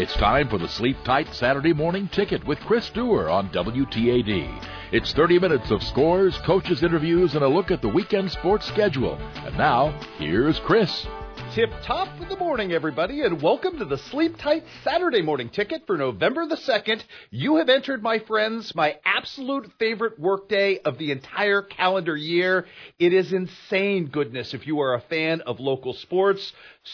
It's time for the Sleep Tight Saturday Morning Ticket with Chris Dewar on WTAD. It's 30 minutes of scores, coaches' interviews, and a look at the weekend sports schedule. And now, here's Chris. Tip top of the morning, everybody, and welcome to the Sleep Tight Saturday morning ticket for November the 2nd. You have entered, my friends, my absolute favorite workday of the entire calendar year. It is insane goodness if you are a fan of local sports.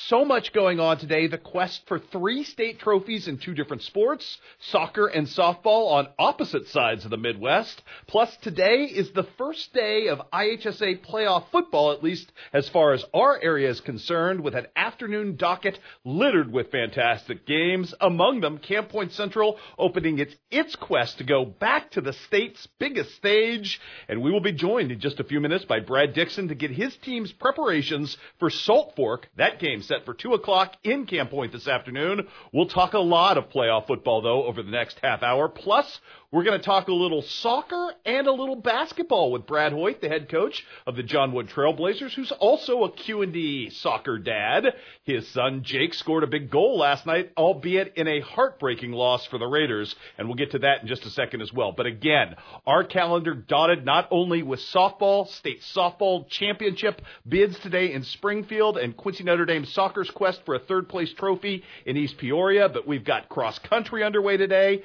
So much going on today. The quest for three state trophies in two different sports, soccer and softball on opposite sides of the Midwest. Plus, today is the first day of IHSA playoff football, at least as far as our area is concerned, with an afternoon docket littered with fantastic games. Among them, Camp Point Central opening its its quest to go back to the state's biggest stage. And we will be joined in just a few minutes by Brad Dixon to get his team's preparations for Salt Fork. That game set for 2 o'clock in Camp Point this afternoon. We'll talk a lot of playoff football, though, over the next half hour. Plus, we're going to talk a little soccer and a little basketball with Brad Hoyt, the head coach of the John Wood Trailblazers, who's also a Q&D soccer dad. His son Jake scored a big goal last night, albeit in a heartbreaking loss for the Raiders, and we'll get to that in just a second as well. But again, our calendar dotted not only with softball, state softball championship bids today in Springfield and Quincy Notre Dame soccer's quest for a third place trophy in East Peoria, but we've got cross country underway today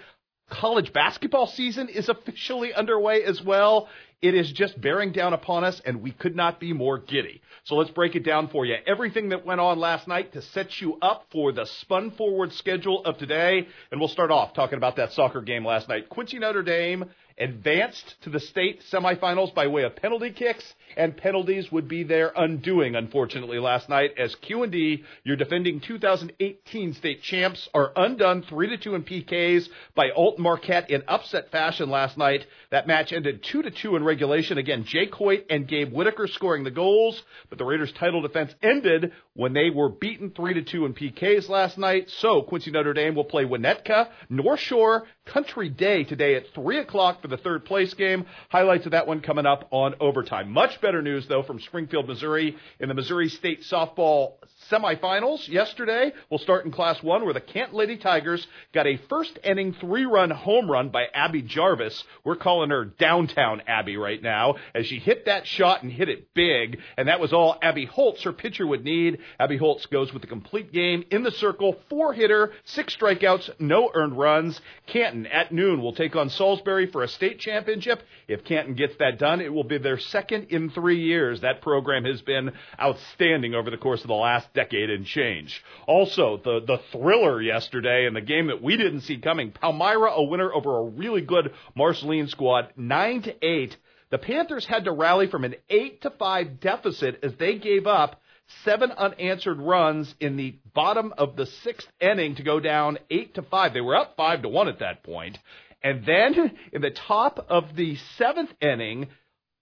college basketball season is officially underway as well. It is just bearing down upon us, and we could not be more giddy. So let's break it down for you. Everything that went on last night to set you up for the spun forward schedule of today. And we'll start off talking about that soccer game last night. Quincy Notre Dame advanced to the state semifinals by way of penalty kicks, and penalties would be their undoing, unfortunately, last night as Q&D, your defending 2018 state champs, are undone 3-2 in PKs by Alton Marquette in upset fashion last night. That match ended 2 to 2 in regulation. Again, Jake Hoyt and Gabe Whitaker scoring the goals, but the Raiders' title defense ended when they were beaten 3 to 2 in PKs last night. So Quincy Notre Dame will play Winnetka, North Shore, Country Day today at 3 o'clock for the third place game. Highlights of that one coming up on overtime. Much better news, though, from Springfield, Missouri in the Missouri State Softball semifinals yesterday. We'll start in Class 1 where the Kent Lady Tigers got a first inning three run home run by Abby Jarvis. We're calling her downtown Abby right now as she hit that shot and hit it big. And that was all Abby Holtz, her pitcher, would need. Abby Holtz goes with the complete game in the circle, four hitter, six strikeouts, no earned runs. Canton at noon will take on Salisbury for a state championship. If Canton gets that done, it will be their second in three years. That program has been outstanding over the course of the last decade and change. Also, the, the thriller yesterday and the game that we didn't see coming, Palmyra a winner over a really good Marceline squad, 9 to 8. The Panthers had to rally from an 8 to 5 deficit as they gave up seven unanswered runs in the bottom of the sixth inning to go down 8 to 5. They were up 5 to 1 at that point. And then in the top of the seventh inning,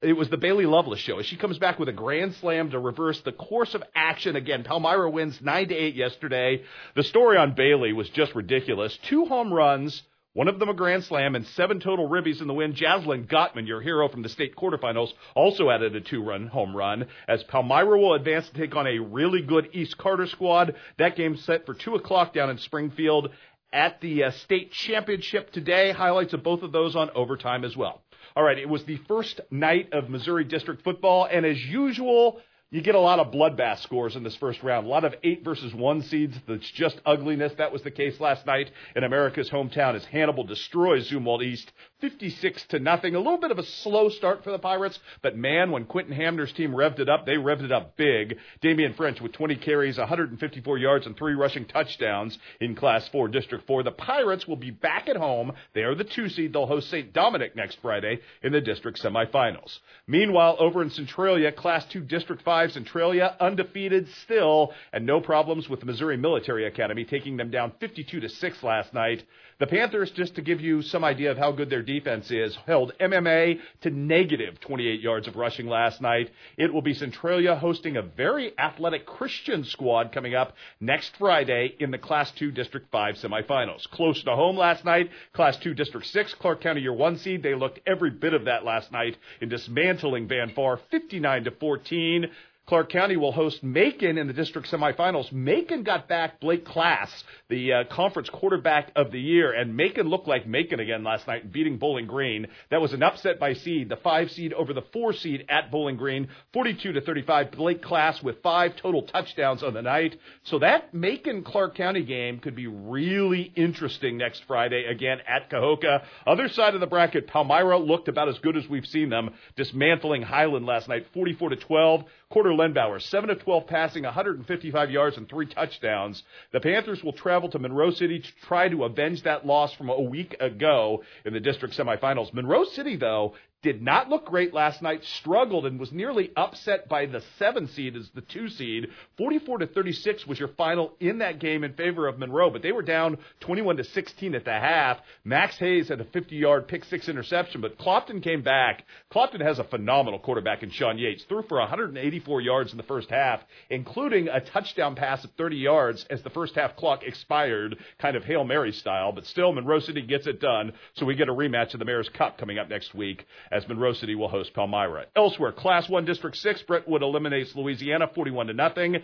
it was the Bailey Loveless show. She comes back with a grand slam to reverse the course of action again. Palmyra wins nine to eight yesterday. The story on Bailey was just ridiculous. Two home runs, one of them a grand slam, and seven total ribbies in the win. Jaslyn Gottman, your hero from the state quarterfinals, also added a two-run home run. As Palmyra will advance to take on a really good East Carter squad. That game's set for two o'clock down in Springfield at the uh, state championship today. Highlights of both of those on overtime as well. All right, it was the first night of Missouri District football, and as usual, you get a lot of bloodbath scores in this first round. A lot of eight versus one seeds. That's just ugliness. That was the case last night in America's hometown as Hannibal destroys Zumwalt East 56 to nothing. A little bit of a slow start for the Pirates, but man, when Quentin Hamner's team revved it up, they revved it up big. Damian French with 20 carries, 154 yards, and three rushing touchdowns in Class 4, District 4. The Pirates will be back at home. They are the two seed. They'll host St. Dominic next Friday in the district semifinals. Meanwhile, over in Centralia, Class 2, District 5, Centralia undefeated still, and no problems with the Missouri Military Academy taking them down 52 to 6 last night. The Panthers, just to give you some idea of how good their defense is, held MMA to negative 28 yards of rushing last night. It will be Centralia hosting a very athletic Christian squad coming up next Friday in the Class 2 District 5 semifinals. Close to home last night, Class 2 District 6, Clark County, your one seed. They looked every bit of that last night in dismantling Van Far 59 to 14. Clark County will host Macon in the district semifinals. Macon got back Blake Class, the uh, conference quarterback of the year, and Macon looked like Macon again last night, beating Bowling Green. That was an upset by seed, the five seed over the four seed at Bowling Green, 42 to 35. Blake Class with five total touchdowns on the night. So that Macon Clark County game could be really interesting next Friday again at Kahoka. Other side of the bracket, Palmyra looked about as good as we've seen them, dismantling Highland last night, 44 to 12. Quarter Lenbauer, 7 of 12 passing, 155 yards and three touchdowns. The Panthers will travel to Monroe City to try to avenge that loss from a week ago in the district semifinals. Monroe City, though, did not look great last night, struggled and was nearly upset by the seven seed as the two seed. 44 to 36 was your final in that game in favor of Monroe, but they were down 21 to 16 at the half. Max Hayes had a 50 yard pick six interception, but Clopton came back. Clopton has a phenomenal quarterback in Sean Yates, threw for 184 yards in the first half, including a touchdown pass of 30 yards as the first half clock expired, kind of Hail Mary style, but still Monroe City gets it done. So we get a rematch of the Mayor's Cup coming up next week as Monroe City will host Palmyra. Elsewhere, Class 1 District 6, Brentwood eliminates Louisiana 41 to nothing.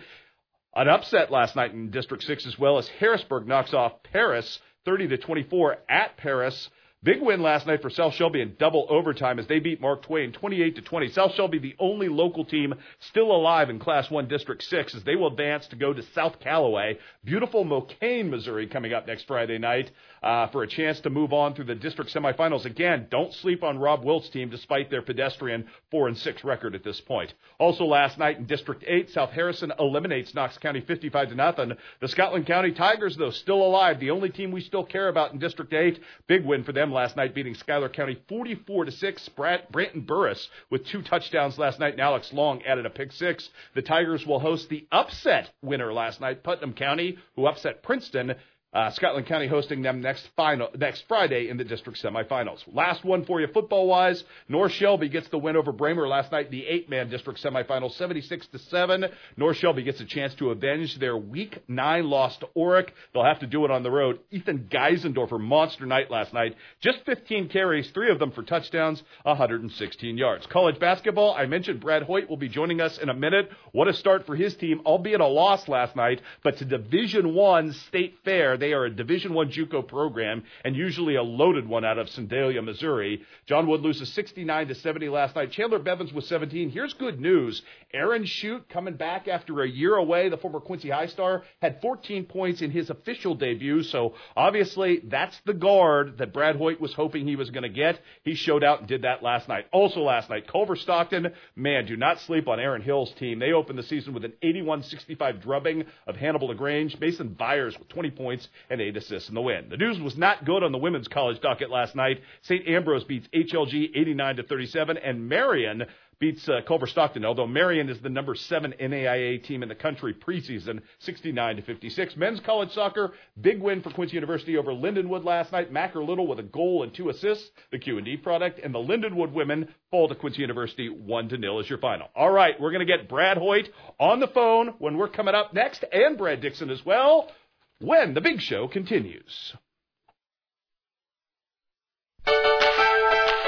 An upset last night in District 6 as well as Harrisburg knocks off Paris 30 to 24 at Paris. Big win last night for South Shelby in double overtime as they beat Mark Twain 28 to 20. South Shelby, the only local team still alive in Class 1 District 6 as they will advance to go to South Callaway. Beautiful Mokane, Missouri coming up next Friday night uh, for a chance to move on through the district semifinals. Again, don't sleep on Rob Wilt's team despite their pedestrian 4 and 6 record at this point. Also last night in District 8, South Harrison eliminates Knox County 55 to nothing. The Scotland County Tigers, though, still alive. The only team we still care about in District 8. Big win for them last night, beating Schuyler County 44 to 6. Branton Burris with two touchdowns last night, and Alex Long added a pick six. The Tigers will host the upset winner last night, Putnam County, who upset Princeton uh, Scotland County hosting them next final next Friday in the district semifinals. Last one for you, football wise. North Shelby gets the win over Braymer last night, in the eight man district semifinals, 76 to seven. North Shelby gets a chance to avenge their week nine loss to Orrick. They'll have to do it on the road. Ethan Geisendorfer, monster night last night. Just 15 carries, three of them for touchdowns, 116 yards. College basketball. I mentioned Brad Hoyt will be joining us in a minute. What a start for his team, albeit a loss last night, but to Division One State Fair. They are a Division One JUCO program and usually a loaded one out of Sedalia, Missouri. John Wood loses 69 to 70 last night. Chandler Bevins was 17. Here's good news. Aaron Shute coming back after a year away. The former Quincy High star had 14 points in his official debut. So obviously that's the guard that Brad Hoyt was hoping he was going to get. He showed out and did that last night. Also last night, Culver Stockton, man, do not sleep on Aaron Hill's team. They opened the season with an 81-65 drubbing of Hannibal LaGrange. Mason Byers with 20 points and eight assists in the win. The news was not good on the women's college docket last night. St. Ambrose beats HLG 89 to 37, and Marion beats uh, Culver Stockton. Although Marion is the number seven NAIA team in the country preseason, 69 to 56. Men's college soccer, big win for Quincy University over Lindenwood last night. Macker Little with a goal and two assists, the Q and D product, and the Lindenwood women fall to Quincy University one to nil as your final. All right, we're going to get Brad Hoyt on the phone when we're coming up next, and Brad Dixon as well when the big show continues.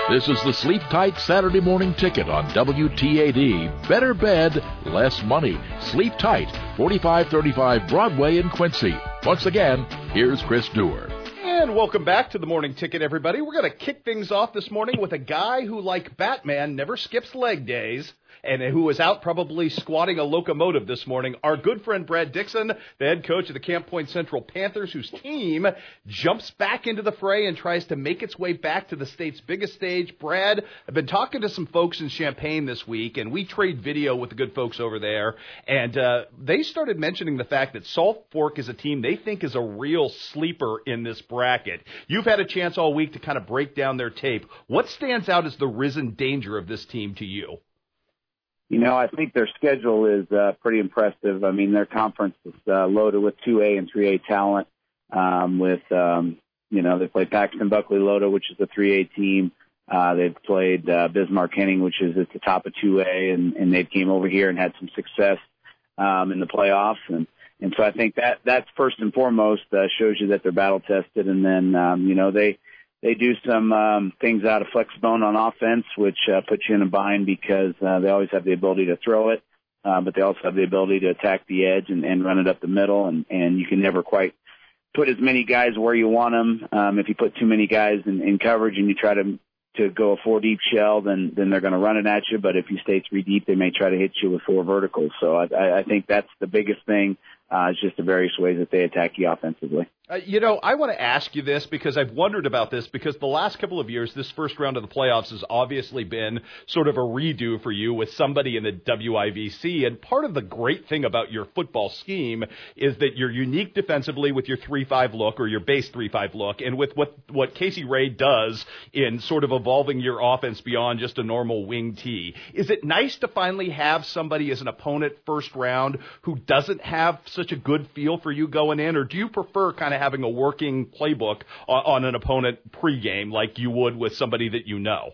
This is the Sleep Tight Saturday morning ticket on WTAD. Better bed, less money. Sleep Tight, 4535 Broadway in Quincy. Once again, here's Chris Dewar. And welcome back to the morning ticket, everybody. We're going to kick things off this morning with a guy who, like Batman, never skips leg days and who was out probably squatting a locomotive this morning. Our good friend Brad Dixon, the head coach of the Camp Point Central Panthers, whose team jumps back into the fray and tries to make its way back to the state's biggest stage. Brad, I've been talking to some folks in Champaign this week, and we trade video with the good folks over there, and uh, they started mentioning the fact that Salt Fork is a team they think is a real sleeper in this bracket. You've had a chance all week to kind of break down their tape. What stands out as the risen danger of this team to you? You know, I think their schedule is uh, pretty impressive. I mean, their conference is uh, loaded with 2A and 3A talent. Um, with, um, you know, they play Paxton Buckley Loda, which is a 3A team. Uh, they've played uh, Bismarck Henning, which is at the top of 2A, and, and they came over here and had some success um, in the playoffs. And and so I think that that's first and foremost uh, shows you that they're battle tested. And then um, you know they they do some um, things out of flex bone on offense, which uh, puts you in a bind because uh, they always have the ability to throw it. uh, but they also have the ability to attack the edge and, and run it up the middle, and, and you can never quite put as many guys where you want them. Um, if you put too many guys in, in coverage and you try to to go a four deep shell, then then they're going to run it at you. But if you stay three deep, they may try to hit you with four verticals. So I, I think that's the biggest thing. Uh, it's just the various ways that they attack you offensively. Uh, you know, I want to ask you this because I've wondered about this because the last couple of years, this first round of the playoffs has obviously been sort of a redo for you with somebody in the WIVC. And part of the great thing about your football scheme is that you're unique defensively with your 3-5 look or your base 3-5 look and with what, what Casey Ray does in sort of evolving your offense beyond just a normal wing T. Is it nice to finally have somebody as an opponent first round who doesn't have such a good feel for you going in or do you prefer kind of of having a working playbook on, on an opponent pregame like you would with somebody that you know.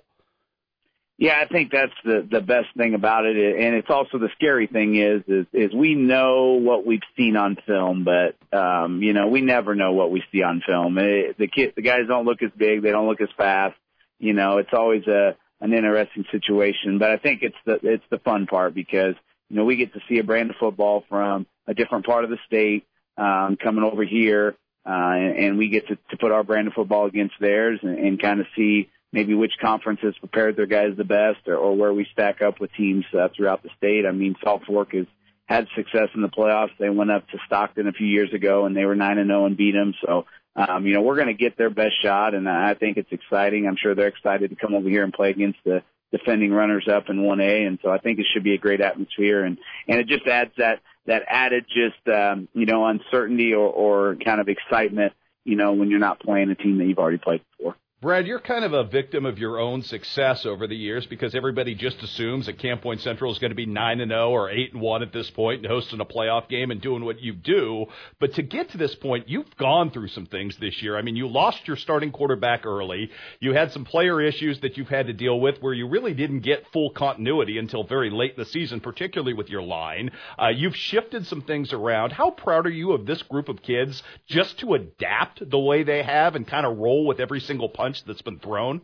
Yeah, I think that's the the best thing about it, and it's also the scary thing is is is we know what we've seen on film, but um, you know we never know what we see on film. It, the kid, the guys don't look as big, they don't look as fast. You know, it's always a an interesting situation, but I think it's the it's the fun part because you know we get to see a brand of football from a different part of the state um, coming over here uh, and, and we get to, to put our brand of football against theirs and, and kind of see maybe which conference has prepared their guys the best or, or where we stack up with teams uh, throughout the state. I mean, Salt Fork has had success in the playoffs. They went up to Stockton a few years ago and they were 9 and 0 and beat them. So, um, you know, we're going to get their best shot and I think it's exciting. I'm sure they're excited to come over here and play against the defending runners up in 1A. And so I think it should be a great atmosphere and, and it just adds that, that added just um, you know uncertainty or, or kind of excitement, you know, when you're not playing a team that you've already played before. Brad, you're kind of a victim of your own success over the years because everybody just assumes that Camp Point Central is going to be 9 and 0 or 8 and 1 at this point and hosting a playoff game and doing what you do. But to get to this point, you've gone through some things this year. I mean, you lost your starting quarterback early. You had some player issues that you've had to deal with where you really didn't get full continuity until very late in the season, particularly with your line. Uh, you've shifted some things around. How proud are you of this group of kids just to adapt the way they have and kind of roll with every single punch? Punch that's been thrown?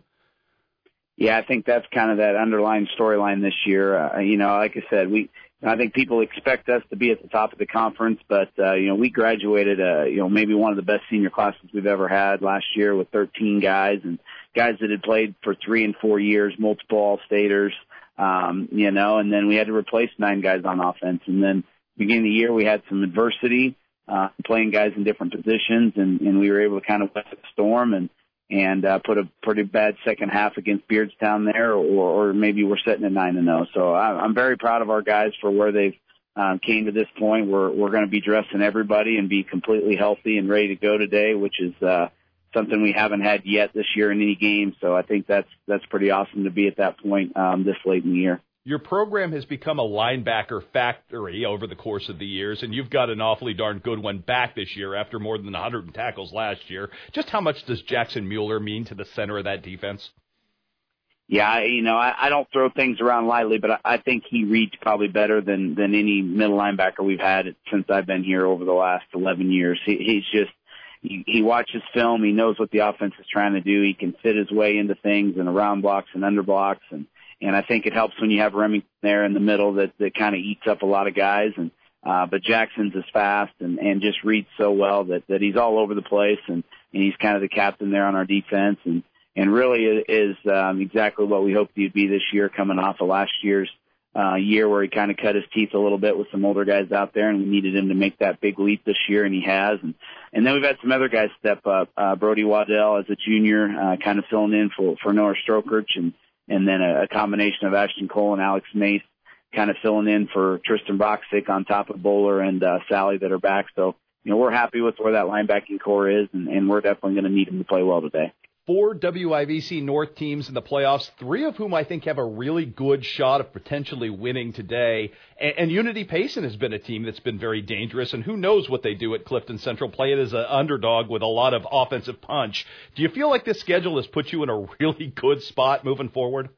Yeah, I think that's kind of that underlying storyline this year. Uh, you know, like I said, we I think people expect us to be at the top of the conference, but uh, you know, we graduated uh, you know, maybe one of the best senior classes we've ever had last year with 13 guys and guys that had played for 3 and 4 years, multiple all-staters, um, you know, and then we had to replace nine guys on offense and then beginning of the year we had some adversity uh playing guys in different positions and and we were able to kind of weather the storm and and uh, put a pretty bad second half against Beardstown there, or, or maybe we're sitting at nine and zero. Oh. So I, I'm very proud of our guys for where they've um, came to this point. We're we're going to be dressing everybody and be completely healthy and ready to go today, which is uh, something we haven't had yet this year in any game. So I think that's that's pretty awesome to be at that point um, this late in the year. Your program has become a linebacker factory over the course of the years, and you've got an awfully darn good one back this year after more than 100 tackles last year. Just how much does Jackson Mueller mean to the center of that defense? Yeah, you know, I, I don't throw things around lightly, but I, I think he reads probably better than than any middle linebacker we've had since I've been here over the last 11 years. He, he's just he, he watches film. He knows what the offense is trying to do. He can fit his way into things and around blocks and under blocks and and I think it helps when you have Remington there in the middle that that kind of eats up a lot of guys. And uh, but Jackson's is fast and and just reads so well that that he's all over the place and and he's kind of the captain there on our defense and and really is um, exactly what we hoped he'd be this year, coming off of last year's uh, year where he kind of cut his teeth a little bit with some older guys out there, and we needed him to make that big leap this year, and he has. And and then we've had some other guys step up. Uh, Brody Waddell as a junior, uh, kind of filling in for for Noah Strokerch, and and then a, a combination of Ashton Cole and Alex Mace kind of filling in for Tristan Broxick on top of Bowler and uh, Sally that are back. So, you know, we're happy with where that linebacking corps is, and, and we're definitely going to need them to play well today four WIVC North teams in the playoffs, three of whom I think have a really good shot of potentially winning today. And, and Unity Payson has been a team that's been very dangerous, and who knows what they do at Clifton Central. Play it as an underdog with a lot of offensive punch. Do you feel like this schedule has put you in a really good spot moving forward?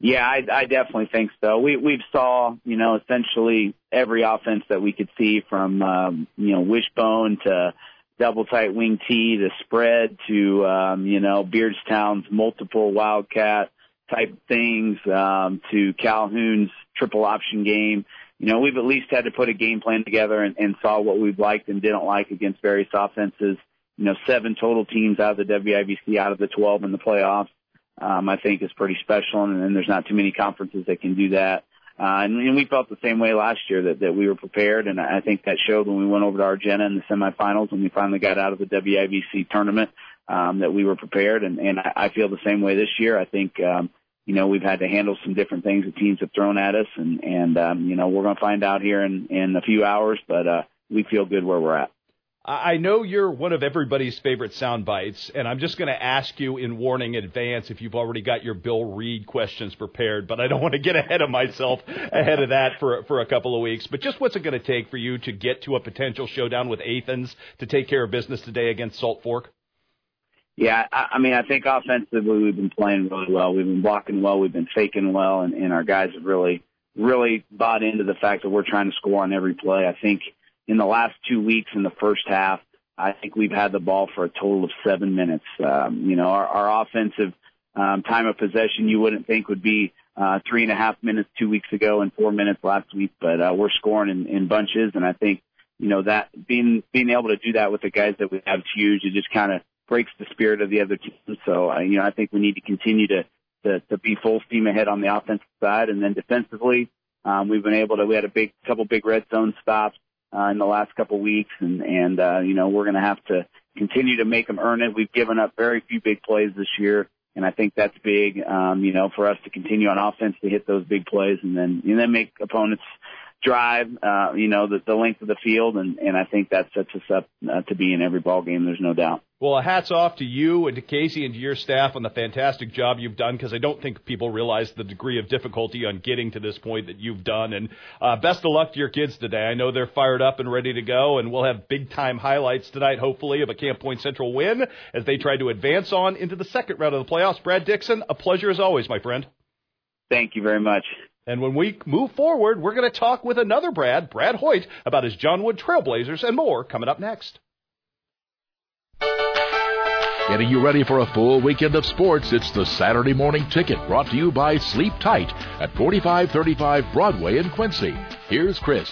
Yeah, I, I definitely think so. We we've saw you know essentially every offense that we could see from um, you know wishbone to double tight wing T to spread to, um, you know, Beardstown's multiple Wildcat, type things um, to Calhoun's triple option game. You know, we've at least had to put a game plan together and, and saw what we've liked and didn't like against various offenses. You know, seven total teams out of the WIVC out of the 12 in the playoffs. Um, I think is pretty special, and, and there's not too many conferences that can do that. Uh, and, and we felt the same way last year that, that we were prepared, and I think that showed when we went over to Argenta in the semifinals when we finally got out of the WIVC tournament um, that we were prepared, and, and I, I feel the same way this year. I think um, you know we've had to handle some different things that teams have thrown at us, and and um, you know we're going to find out here in in a few hours, but uh, we feel good where we're at. I know you're one of everybody's favorite sound bites, and I'm just going to ask you in warning advance if you've already got your Bill Reed questions prepared, but I don't want to get ahead of myself ahead of that for, for a couple of weeks. But just what's it going to take for you to get to a potential showdown with Athens to take care of business today against Salt Fork? Yeah, I, I mean, I think offensively we've been playing really well. We've been blocking well. We've been faking well, and, and our guys have really, really bought into the fact that we're trying to score on every play. I think – in the last two weeks in the first half, I think we've had the ball for a total of seven minutes. Um, you know, our, our offensive um, time of possession you wouldn't think would be uh, three and a half minutes two weeks ago and four minutes last week, but uh, we're scoring in, in bunches, and I think you know that being being able to do that with the guys that we have is huge. It just kind of breaks the spirit of the other team. So uh, you know, I think we need to continue to to, to be full steam ahead on the offensive side, and then defensively, um, we've been able to. We had a big couple big red zone stops uh, in the last couple weeks, and and uh, you know we're going to have to continue to make them earn it. We've given up very few big plays this year, and I think that's big. Um, you know, for us to continue on offense to hit those big plays, and then and then make opponents drive, uh, you know, the, the length of the field, and, and I think that sets us up uh, to be in every ball game. There's no doubt. Well, hats off to you and to Casey and to your staff on the fantastic job you've done because I don't think people realize the degree of difficulty on getting to this point that you've done. And uh, best of luck to your kids today. I know they're fired up and ready to go, and we'll have big time highlights tonight, hopefully, of a Camp Point Central win as they try to advance on into the second round of the playoffs. Brad Dixon, a pleasure as always, my friend. Thank you very much. And when we move forward, we're going to talk with another Brad, Brad Hoyt, about his John Wood Trailblazers and more coming up next. Getting you ready for a full weekend of sports, it's the Saturday Morning Ticket brought to you by Sleep Tight at 4535 Broadway in Quincy. Here's Chris.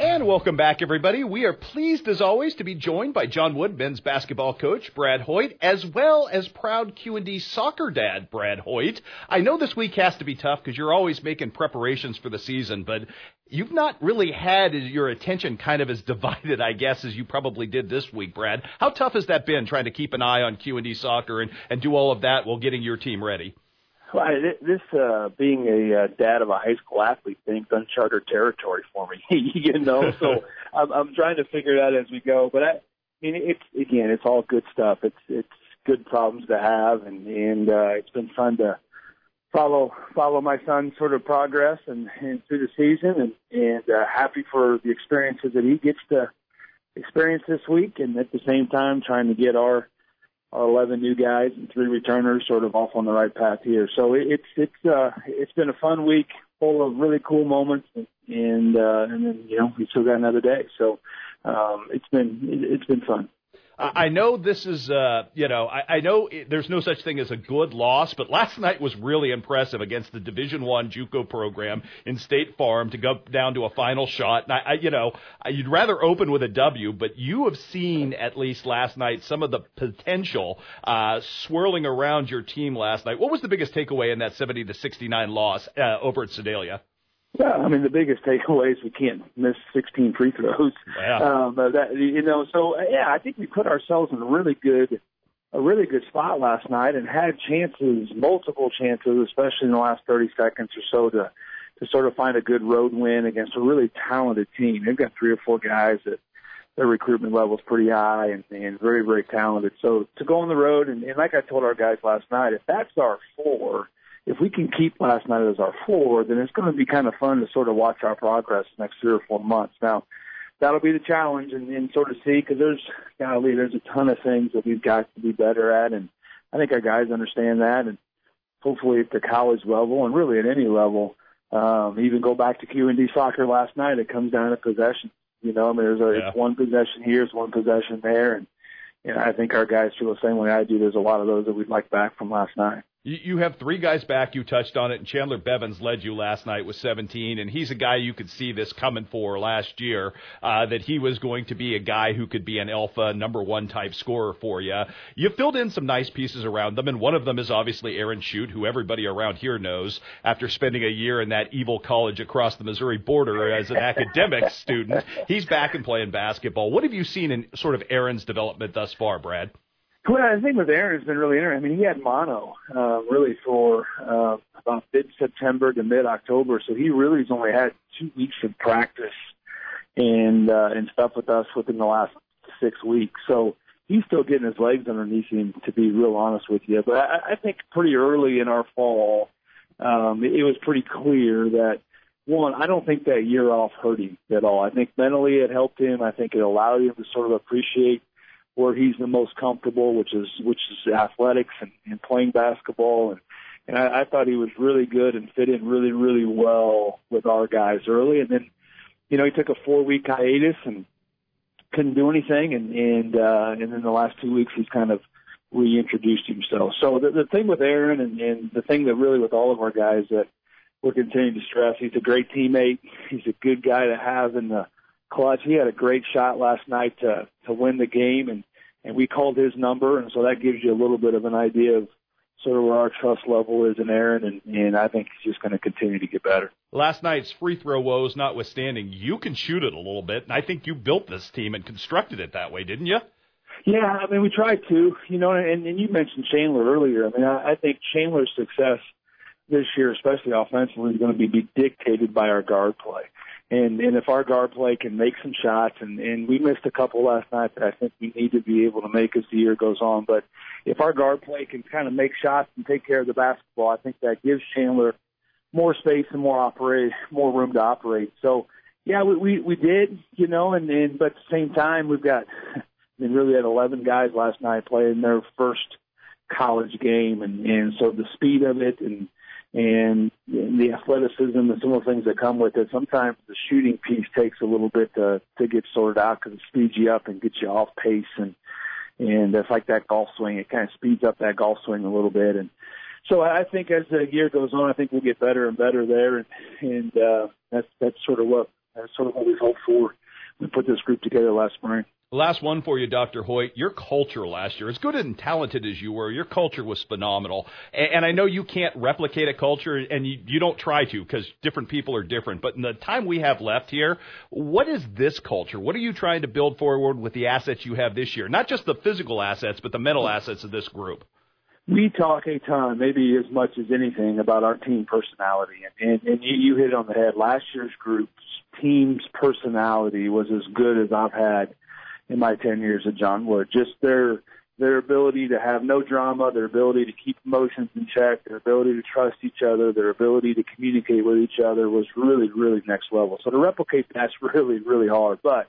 And welcome back, everybody. We are pleased, as always, to be joined by John Wood, men's basketball coach Brad Hoyt, as well as proud Q&D soccer dad Brad Hoyt. I know this week has to be tough because you're always making preparations for the season, but you've not really had your attention kind of as divided, I guess, as you probably did this week, Brad. How tough has that been trying to keep an eye on Q&D soccer and, and do all of that while getting your team ready? Well, this uh, being a uh, dad of a high school athlete thing's uncharted territory for me, you know. So I'm, I'm trying to figure it out as we go. But I, I mean, it's again, it's all good stuff. It's it's good problems to have, and and uh, it's been fun to follow follow my son's sort of progress and, and through the season, and and uh, happy for the experiences that he gets to experience this week, and at the same time trying to get our our 11 new guys and three returners sort of off on the right path here. So it's it's uh it's been a fun week full of really cool moments and and, uh, and then you know we still got another day. So um it's been it's been fun. I know this is, uh, you know, I, I know it, there's no such thing as a good loss, but last night was really impressive against the Division One JUCO program in State Fair to go down to a final shot. And I, I, you know, you'd rather open with a W, but you have seen at least last night some of the potential uh, swirling around your team last night. What was the biggest takeaway in that 70 to 69 loss uh, over at Sedalia? Yeah, I mean the biggest takeaway is we can't miss 16 free throws. Yeah. Um, that you know, so yeah, I think we put ourselves in a really good, a really good spot last night, and had chances, multiple chances, especially in the last 30 seconds or so, to to sort of find a good road win against a really talented team. They've got three or four guys that their recruitment level is pretty high and, and very very talented. So to go on the road and, and like I told our guys last night, if that's our floor if we can keep last night as our floor, then it's going to be kind of fun to sort of watch our progress next three or four months. Now, that'll be the challenge and, and sort of see because there's, golly, there's a ton of things that we've got to be better at, and I think our guys understand that, and hopefully at the college level and really at any level, um, even go back to Q&D soccer last night, it comes down to possession. You know, I mean, there's a, yeah. it's one possession here, it's one possession there, and you know, I think our guys feel the same way I do. There's a lot of those that we'd like back from last night. You have three guys back. You touched on it, and Chandler Bevins led you last night with 17, and he's a guy you could see this coming for last year. Uh, that he was going to be a guy who could be an alpha number one type scorer for you. You filled in some nice pieces around them, and one of them is obviously Aaron Shute, who everybody around here knows after spending a year in that evil college across the Missouri border as an academic student. He's back and playing basketball. What have you seen in sort of Aaron's development thus far, Brad? Well, I think with Aaron has been really interesting. I mean, he had mono uh, really for uh, about mid-September to mid-October, so he really has only had two weeks of practice and uh, and stuff with us within the last six weeks. So he's still getting his legs underneath him, to be real honest with you. But I, I think pretty early in our fall, um, it was pretty clear that one, I don't think that year off hurt him at all. I think mentally it helped him. I think it allowed him to sort of appreciate where he's the most comfortable, which is which is athletics and, and playing basketball. And and I, I thought he was really good and fit in really really well with our guys early. And then, you know, he took a four week hiatus and couldn't do anything. And and uh, and then the last two weeks he's kind of reintroduced himself. So the, the thing with Aaron and, and the thing that really with all of our guys that we're continuing to stress, he's a great teammate. He's a good guy to have in the clutch. He had a great shot last night to to win the game, and and we called his number, and so that gives you a little bit of an idea of sort of where our trust level is in Aaron, and, and I think he's just going to continue to get better. Last night's free throw woes notwithstanding, you can shoot it a little bit, and I think you built this team and constructed it that way, didn't you? Yeah, I mean we tried to, you know, and, and you mentioned Chandler earlier. I mean, I, I think Chandler's success this year, especially offensively, is going to be, be dictated by our guard play. And and if our guard play can make some shots, and and we missed a couple last night that I think we need to be able to make as the year goes on. But if our guard play can kind of make shots and take care of the basketball, I think that gives Chandler more space and more operate, more room to operate. So yeah, we we, we did, you know, and and but at the same time we've got, I mean, really had 11 guys last night playing their first college game, and and so the speed of it and and the athleticism and some of the things that come with it. Sometimes the shooting piece takes a little bit to to get sorted out because it speeds you up and gets you off pace and and it's like that golf swing. It kind of speeds up that golf swing a little bit and. So I think as the year goes on, I think we'll get better and better there, and, and uh, that's that's sort of what that's sort of what we hope for. We put this group together last spring. Last one for you, Dr. Hoyt. Your culture last year, as good and talented as you were, your culture was phenomenal. And, I know you can't replicate a culture, and you, you don't try to because different people are different. But in the time we have left here, what is this culture? What are you trying to build forward with the assets you have this year? Not just the physical assets, but the mental assets of this group. We talk a ton, maybe as much as anything, about our team personality. And, and you, you hit on the head. Last year's group's team's personality was as good as I've had in my 10 years at John Wood. Just their their ability to have no drama, their ability to keep emotions in check, their ability to trust each other, their ability to communicate with each other was really, really next level. So to replicate that's really, really hard. But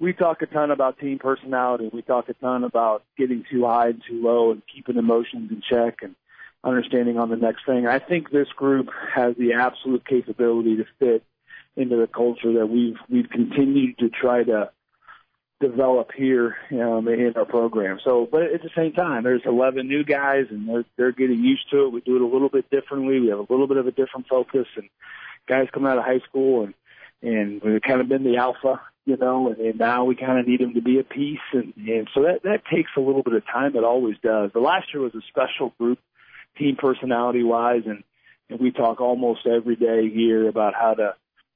we talk a ton about team personality. We talk a ton about getting too high and too low and keeping emotions in check and understanding on the next thing. I think this group has the absolute capability to fit into the culture that we've we've continued to try to develop here um, in our program. So, but at the same time, there's 11 new guys, and they're they're getting used to it. We do it a little bit differently. We have a little bit of a different focus, and guys come out of high school and and we've kind of been the alpha, you know, and, and now we kind of need them to be a piece, and and so that that takes a little bit of time. It always does. The last year was a special group, team personality wise, and and we talk almost every day here about how to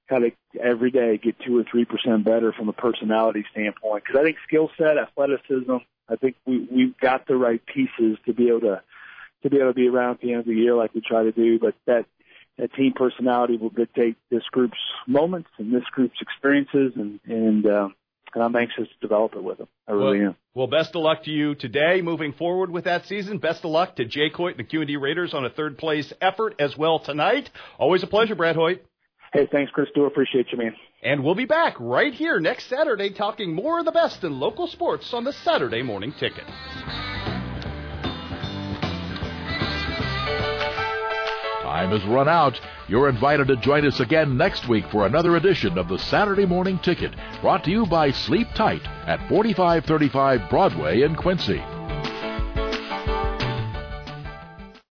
kind of every day get two or three percent better from a personality standpoint. Because I think skill set, athleticism, I think we we've got the right pieces to be able to to be able to be around at the end of the year like we try to do. But that that team personality will dictate this group's moments and this group's experiences, and and um, and I'm anxious to develop it with them. I really well, am. Well, best of luck to you today, moving forward with that season. Best of luck to Jake Hoyt and the QD Raiders on a third place effort as well tonight. Always a pleasure, Brad Hoyt. Hey, thanks, Chris. Do appreciate you, man. And we'll be back right here next Saturday talking more of the best in local sports on the Saturday Morning Ticket. Time has run out. You're invited to join us again next week for another edition of the Saturday Morning Ticket, brought to you by Sleep Tight at 4535 Broadway in Quincy.